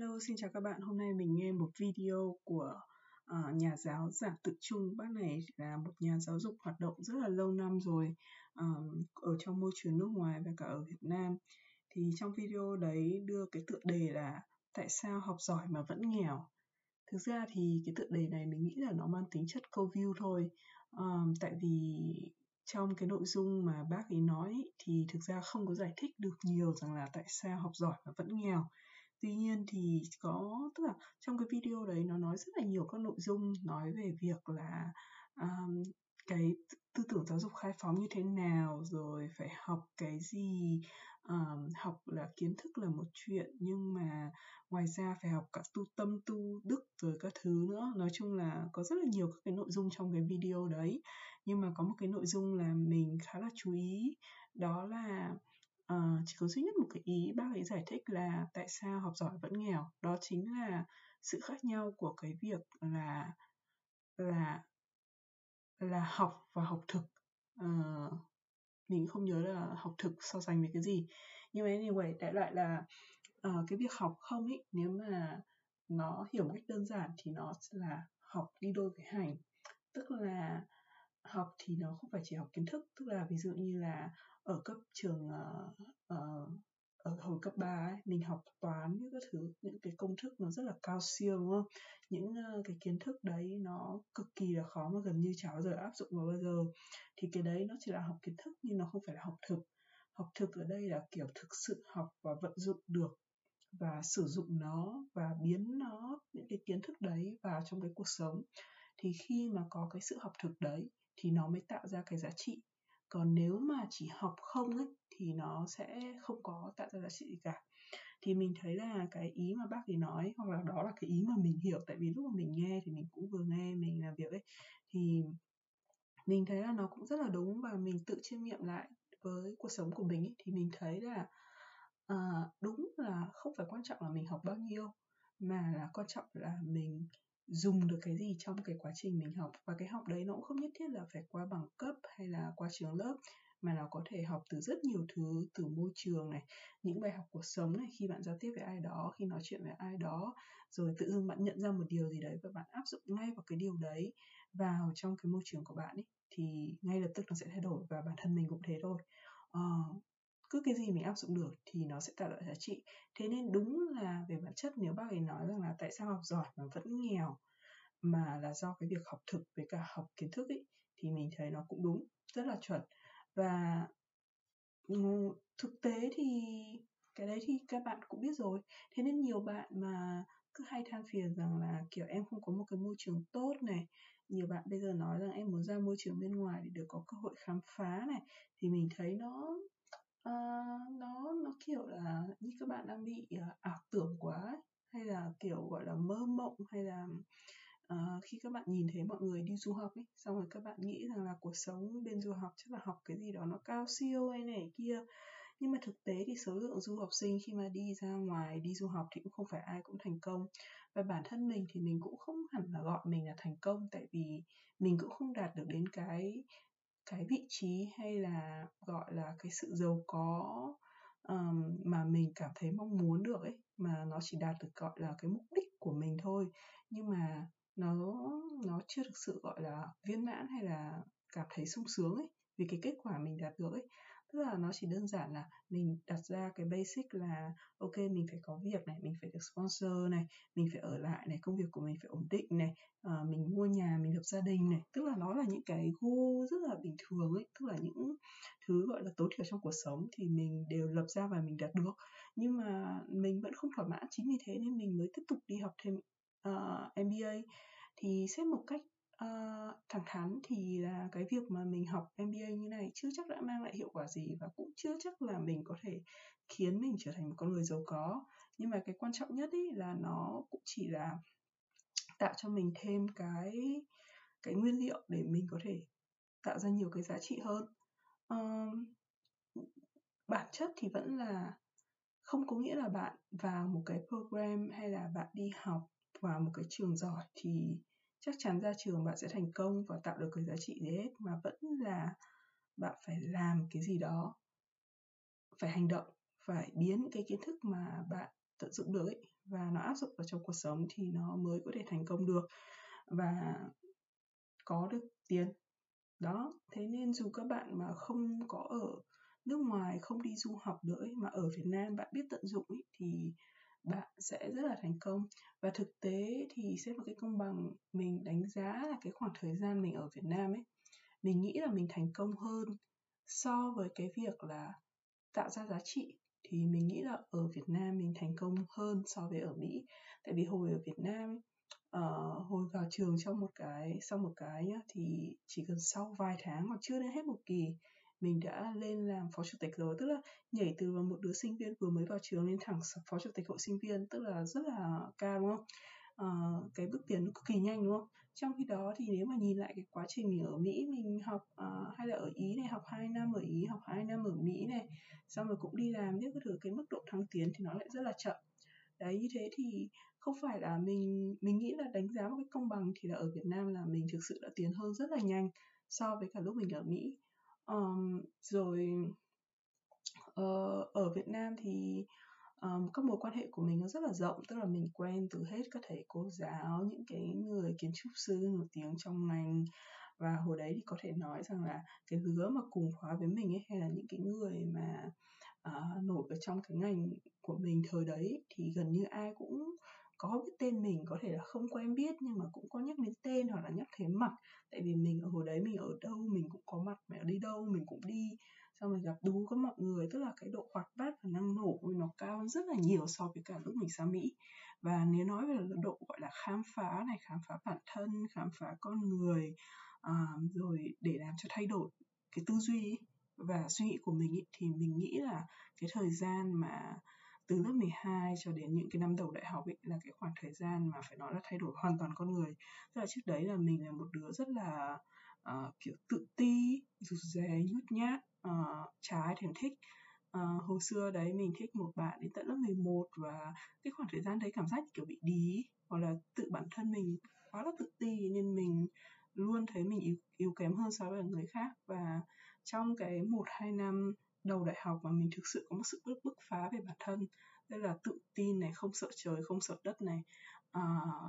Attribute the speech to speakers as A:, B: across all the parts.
A: Hello, xin chào các bạn. Hôm nay mình nghe một video của uh, nhà giáo giả Tự Trung. Bác này là một nhà giáo dục hoạt động rất là lâu năm rồi um, ở trong môi trường nước ngoài và cả ở Việt Nam. Thì trong video đấy đưa cái tựa đề là Tại sao học giỏi mà vẫn nghèo? Thực ra thì cái tựa đề này mình nghĩ là nó mang tính chất câu view thôi. Um, tại vì trong cái nội dung mà bác ấy nói thì thực ra không có giải thích được nhiều rằng là tại sao học giỏi mà vẫn nghèo tuy nhiên thì có tức là trong cái video đấy nó nói rất là nhiều các nội dung nói về việc là um, cái tư tưởng giáo dục khai phóng như thế nào rồi phải học cái gì um, học là kiến thức là một chuyện nhưng mà ngoài ra phải học cả tu tâm tu đức rồi các thứ nữa. Nói chung là có rất là nhiều các cái nội dung trong cái video đấy. Nhưng mà có một cái nội dung là mình khá là chú ý đó là uh, chỉ có duy nhất một cái ý bác ấy giải thích là tại sao học giỏi vẫn nghèo. Đó chính là sự khác nhau của cái việc là là là học và học thực. Uh, mình không nhớ là học thực so sánh với cái gì. Nhưng mà anyway đại loại là uh, cái việc học không ý nếu mà nó hiểu một cách đơn giản thì nó là học đi đôi với hành. Tức là học thì nó không phải chỉ học kiến thức tức là ví dụ như là ở cấp trường uh, uh, ở hồi cấp 3 ấy, mình học toán những cái thứ những cái công thức nó rất là cao siêu đúng không? Những uh, cái kiến thức đấy nó cực kỳ là khó mà gần như cháu giờ áp dụng vào bây giờ. Thì cái đấy nó chỉ là học kiến thức nhưng nó không phải là học thực. Học thực ở đây là kiểu thực sự học và vận dụng được và sử dụng nó và biến nó những cái kiến thức đấy vào trong cái cuộc sống. Thì khi mà có cái sự học thực đấy thì nó mới tạo ra cái giá trị. Còn nếu mà chỉ học không ấy thì nó sẽ không có tạo ra giá trị gì cả. Thì mình thấy là cái ý mà bác ấy nói hoặc là đó là cái ý mà mình hiểu tại vì lúc mà mình nghe thì mình cũng vừa nghe mình làm việc ấy thì mình thấy là nó cũng rất là đúng và mình tự chiêm nghiệm lại với cuộc sống của mình ấy, thì mình thấy là à, đúng là không phải quan trọng là mình học bao nhiêu mà là quan trọng là mình dùng được cái gì trong cái quá trình mình học. Và cái học đấy nó cũng không nhất thiết là phải qua bằng cấp hay là qua trường lớp mà nó có thể học từ rất nhiều thứ từ môi trường này những bài học cuộc sống này khi bạn giao tiếp với ai đó khi nói chuyện với ai đó rồi tự dưng bạn nhận ra một điều gì đấy và bạn áp dụng ngay vào cái điều đấy vào trong cái môi trường của bạn ấy thì ngay lập tức nó sẽ thay đổi và bản thân mình cũng thế thôi. Uh, cứ cái gì mình áp dụng được thì nó sẽ tạo ra giá trị. Thế nên đúng là về bản chất nếu bác ấy nói rằng là tại sao học giỏi mà vẫn nghèo mà là do cái việc học thực với cả học kiến thức ấy thì mình thấy nó cũng đúng, rất là chuẩn. Và ừ, thực tế thì cái đấy thì các bạn cũng biết rồi. Thế nên nhiều bạn mà cứ hay than phiền rằng là, kiểu, em không có một cái môi trường tốt này, nhiều bạn bây giờ nói rằng em muốn ra môi trường bên ngoài để được có cơ hội khám phá này, thì mình thấy nó uh, nó nó kiểu là như các bạn đang bị uh, ảo tưởng quá ấy. hay là kiểu gọi là mơ mộng hay là uh, khi các bạn nhìn thấy mọi người đi du học ấy xong rồi các bạn nghĩ rằng là cuộc sống bên du học chắc là học cái gì đó nó cao siêu hay này kia nhưng mà thực tế thì số lượng du học sinh khi mà đi ra ngoài đi du học thì cũng không phải ai cũng thành công và bản thân mình thì mình cũng không hẳn là gọi mình là thành công tại vì mình cũng không đạt được đến cái cái vị trí hay là gọi là cái sự giàu có um, mà mình cảm thấy mong muốn được ấy mà nó chỉ đạt được gọi là cái mục đích của mình thôi nhưng mà nó nó chưa thực sự gọi là viên mãn hay là cảm thấy sung sướng ấy vì cái kết quả mình đạt được ấy tức là nó chỉ đơn giản là mình đặt ra cái basic là ok mình phải có việc này mình phải được sponsor này mình phải ở lại này công việc của mình phải ổn định này uh, mình mua nhà mình lập gia đình này. Tức là nó là những cái goal rất là bình thường ấy tức là những thứ gọi là tối thiểu trong cuộc sống thì mình đều lập ra và mình đạt được. Nhưng mà mình vẫn không thỏa mãn chính vì thế nên mình mới tiếp tục đi học thêm ờ, uh, MBA thì xét một cách uh, thẳng thắn thì là cái việc mà mình học MBA như này chưa chắc đã mang lại hiệu quả gì và cũng chưa chắc là mình có thể khiến mình trở thành một con người giàu có. Nhưng mà cái quan trọng nhất ý là nó cũng chỉ là tạo cho mình thêm cái cái nguyên liệu để mình có thể tạo ra nhiều cái giá trị hơn. Uh, bản chất thì vẫn là không có nghĩa là bạn vào một cái program hay là bạn đi học vào một cái trường giỏi thì chắc chắn ra trường bạn sẽ thành công và tạo được cái giá trị gì hết mà vẫn là bạn phải làm cái gì đó phải hành động phải biến cái kiến thức mà bạn tận dụng được ấy và nó áp dụng vào trong cuộc sống thì nó mới có thể thành công được và có được tiền. Đó thế nên dù các bạn mà không có ở nước ngoài không đi du học nữa ấy, mà ở Việt Nam bạn biết tận dụng ấy, thì sẽ rất là thành công. Và thực tế thì xét vào cái công bằng mình đánh giá là cái khoảng thời gian mình ở Việt Nam ấy mình nghĩ là mình thành công hơn so với cái việc là tạo ra giá trị. Thì mình nghĩ là ở Việt Nam mình thành công hơn so với ở Mỹ. Tại vì hồi ở Việt Nam uh, hồi vào trường trong một cái sau một cái nhá thì chỉ cần sau vài tháng hoặc chưa đến hết một kỳ mình đã lên làm phó chủ tịch rồi tức là nhảy từ một đứa sinh viên vừa mới vào trường lên thẳng phó chủ tịch hội sinh viên tức là rất là cao đúng không? Uh, cái bước tiến cực kỳ nhanh đúng không? Trong khi đó thì nếu mà nhìn lại cái quá trình mình ở Mỹ mình học uh, hay là ở Ý này học 2 năm ở Ý học 2 năm ở Mỹ này xong rồi cũng đi làm tiếp cái thứ cái mức độ thăng tiến thì nó lại rất là chậm. Đấy như thế thì không phải là mình mình nghĩ là đánh giá một cái công bằng thì là ở Việt Nam là mình thực sự đã tiến hơn rất là nhanh so với cả lúc mình ở Mỹ um, rồi uh, ở Việt Nam thì um, các mối quan hệ của mình nó rất là rộng tức là mình quen từ hết các thầy cô giáo những cái người kiến trúc sư nổi tiếng trong ngành. Và hồi đấy thì có thể nói rằng là cái lứa mà cùng khóa với mình ấy hay là những cái người mà uh, nổi ở trong cái ngành của mình thời đấy thì gần như ai cũng có biết tên mình có thể là không quen biết nhưng mà cũng có nhắc đến tên hoặc là nhắc thấy mặt. Tại vì mình ở hồi đấy mình ở đâu mình cũng có mặt mẹ đi đâu mình cũng đi. Xong rồi gặp đủ các mọi người tức là cái độ hoạt bát và năng nổ của nó cao rất là nhiều so với cả lúc mình sang Mỹ. Và nếu nói về độ gọi là khám phá này khám phá bản thân khám phá con người à, rồi để làm cho thay đổi cái tư duy và suy nghĩ của mình ý, thì mình nghĩ là cái thời gian mà từ lớp 12 cho đến những cái năm đầu đại học ấy là cái khoảng thời gian mà phải nói là thay đổi hoàn toàn con người. Tức là trước đấy là mình là một đứa rất là uh, kiểu tự ti rụt rè nhút nhát uh, trái thèm thích. Uh, hồi xưa đấy mình thích một bạn đến tận lớp 11 và cái khoảng thời gian đấy cảm giác kiểu bị đí hoặc là tự bản thân mình quá là tự ti nên mình luôn thấy mình yếu, yếu kém hơn so với người khác. Và trong cái một hai năm đầu đại học mà mình thực sự có một sự bứt bứt phá về bản thân. Tức là tự tin này không sợ trời không sợ đất này. À,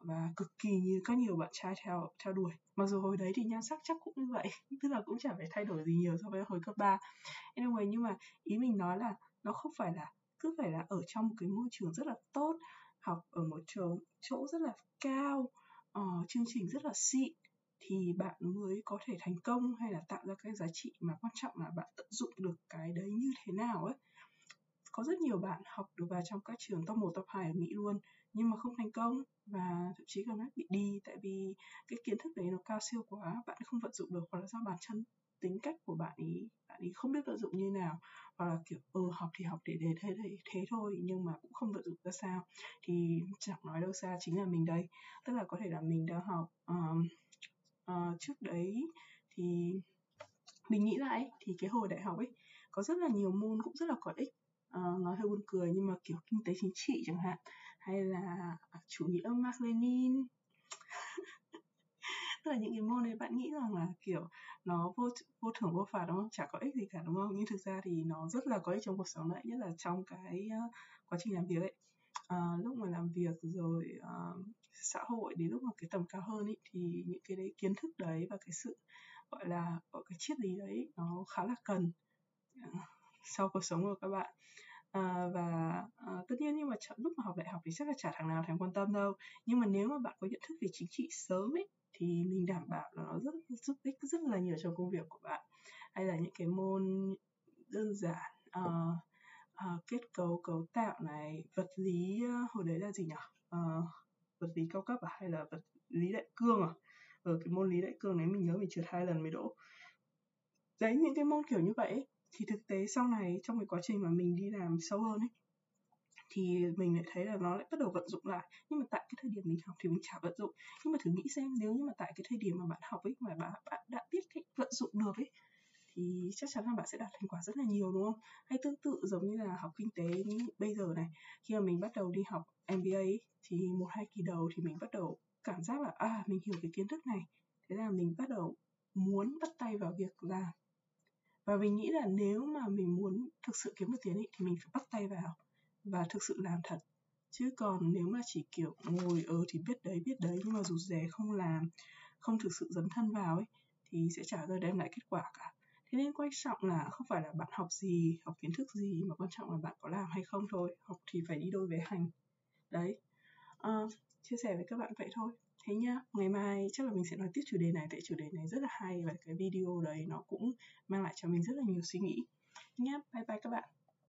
A: và cực kỳ như các nhiều bạn trai theo theo đuổi. Mặc dù hồi đấy thì nhan sắc chắc cũng như vậy tức là cũng chả phải thay đổi gì nhiều so với hồi cấp 3 anyway nhưng mà ý mình nói là nó không phải là cứ phải là ở trong một cái môi trường rất là tốt học ở một trường chỗ rất là cao uh, chương trình rất là xịn thì bạn mới có thể thành công hay là tạo ra cái giá trị mà quan trọng là bạn tận dụng được cái đấy như thế nào ấy. Có rất nhiều bạn học được vào trong các trường top 1, top 2 ở Mỹ luôn nhưng mà không thành công và thậm chí còn bị đi tại vì cái kiến thức đấy nó cao siêu quá bạn không vận dụng được. Hoặc là do bản thân tính cách của bạn ý bạn ý không biết vận dụng như nào. Hoặc là kiểu ừ học thì học để để thế để thế thôi nhưng mà cũng không vận dụng ra sao. Thì chẳng nói đâu xa chính là mình đây. Tức là có thể là mình đã học um, uh, trước đấy thì mình nghĩ lại thì cái hồi đại học ấy có rất là nhiều môn cũng rất là có ích. Uh, nói hơi buồn cười nhưng mà kiểu kinh tế chính trị chẳng hạn hay là chủ nghĩa Mark Lenin. Tức là những cái môn này bạn nghĩ rằng là kiểu nó vô vô thưởng vô phạt đúng không? Chả có ích gì cả đúng không? Nhưng thực ra thì nó rất là có ích trong cuộc sống đấy nhất là trong cái uh, quá trình làm việc ấy uh, lúc mà làm việc rồi uh, xã hội đến lúc mà cái tầm cao hơn ý, thì những cái đấy kiến thức đấy và cái sự gọi là gọi cái triết lý đấy nó khá là cần uh, sau cuộc sống của các bạn. À, và à, tất nhiên nhưng mà lúc mà học đại học thì chắc là chả thằng nào thèm quan tâm đâu. Nhưng mà nếu mà bạn có nhận thức về chính trị sớm ấy thì mình đảm bảo là nó rất giúp ích rất là nhiều trong công việc của bạn. Hay là những cái môn đơn giản uh, uh, kết cấu cấu tạo này vật lý uh, hồi đấy là gì nhỉ uh, ờ, vật lý cao cấp à? Hay là vật lý đại cương à? Ở cái môn lý đại cương đấy mình nhớ mình trượt hai lần mới đỗ. Đấy những cái môn kiểu như vậy ấy, thì thực tế sau này trong cái quá trình mà mình đi làm sâu hơn ấy thì mình lại thấy là nó lại bắt đầu vận dụng lại. Nhưng mà tại cái thời điểm mình học thì mình chả vận dụng. Nhưng mà thử nghĩ xem nếu như mà tại cái thời điểm mà bạn học ấy mà bạn, bạn đã biết cách vận dụng được ấy thì chắc chắn là bạn sẽ đạt thành quả rất là nhiều đúng không? Hay tương tự giống như là học kinh tế như bây giờ này khi mà mình bắt đầu đi học MBA ấy, thì một hai kỳ đầu thì mình bắt đầu cảm giác là à mình hiểu cái kiến thức này. Thế là mình bắt đầu muốn bắt tay vào việc làm. Và mình nghĩ là nếu mà mình muốn thực sự kiếm được tiền ấy, thì mình phải bắt tay vào và thực sự làm thật. Chứ còn nếu mà chỉ kiểu ngồi ở thì biết đấy biết đấy nhưng mà rụt rè không làm không thực sự dấn thân vào ấy thì sẽ chả ra đem lại kết quả cả thế nên quan trọng là không phải là bạn học gì học kiến thức gì mà quan trọng là bạn có làm hay không thôi học thì phải đi đôi với hành. Đấy. À, chia sẻ với các bạn vậy thôi. Thế nhá ngày mai chắc là mình sẽ nói tiếp chủ đề này tại chủ đề này rất là hay và cái video đấy nó cũng mang lại cho mình rất là nhiều suy nghĩ. Nhá bye bye các bạn.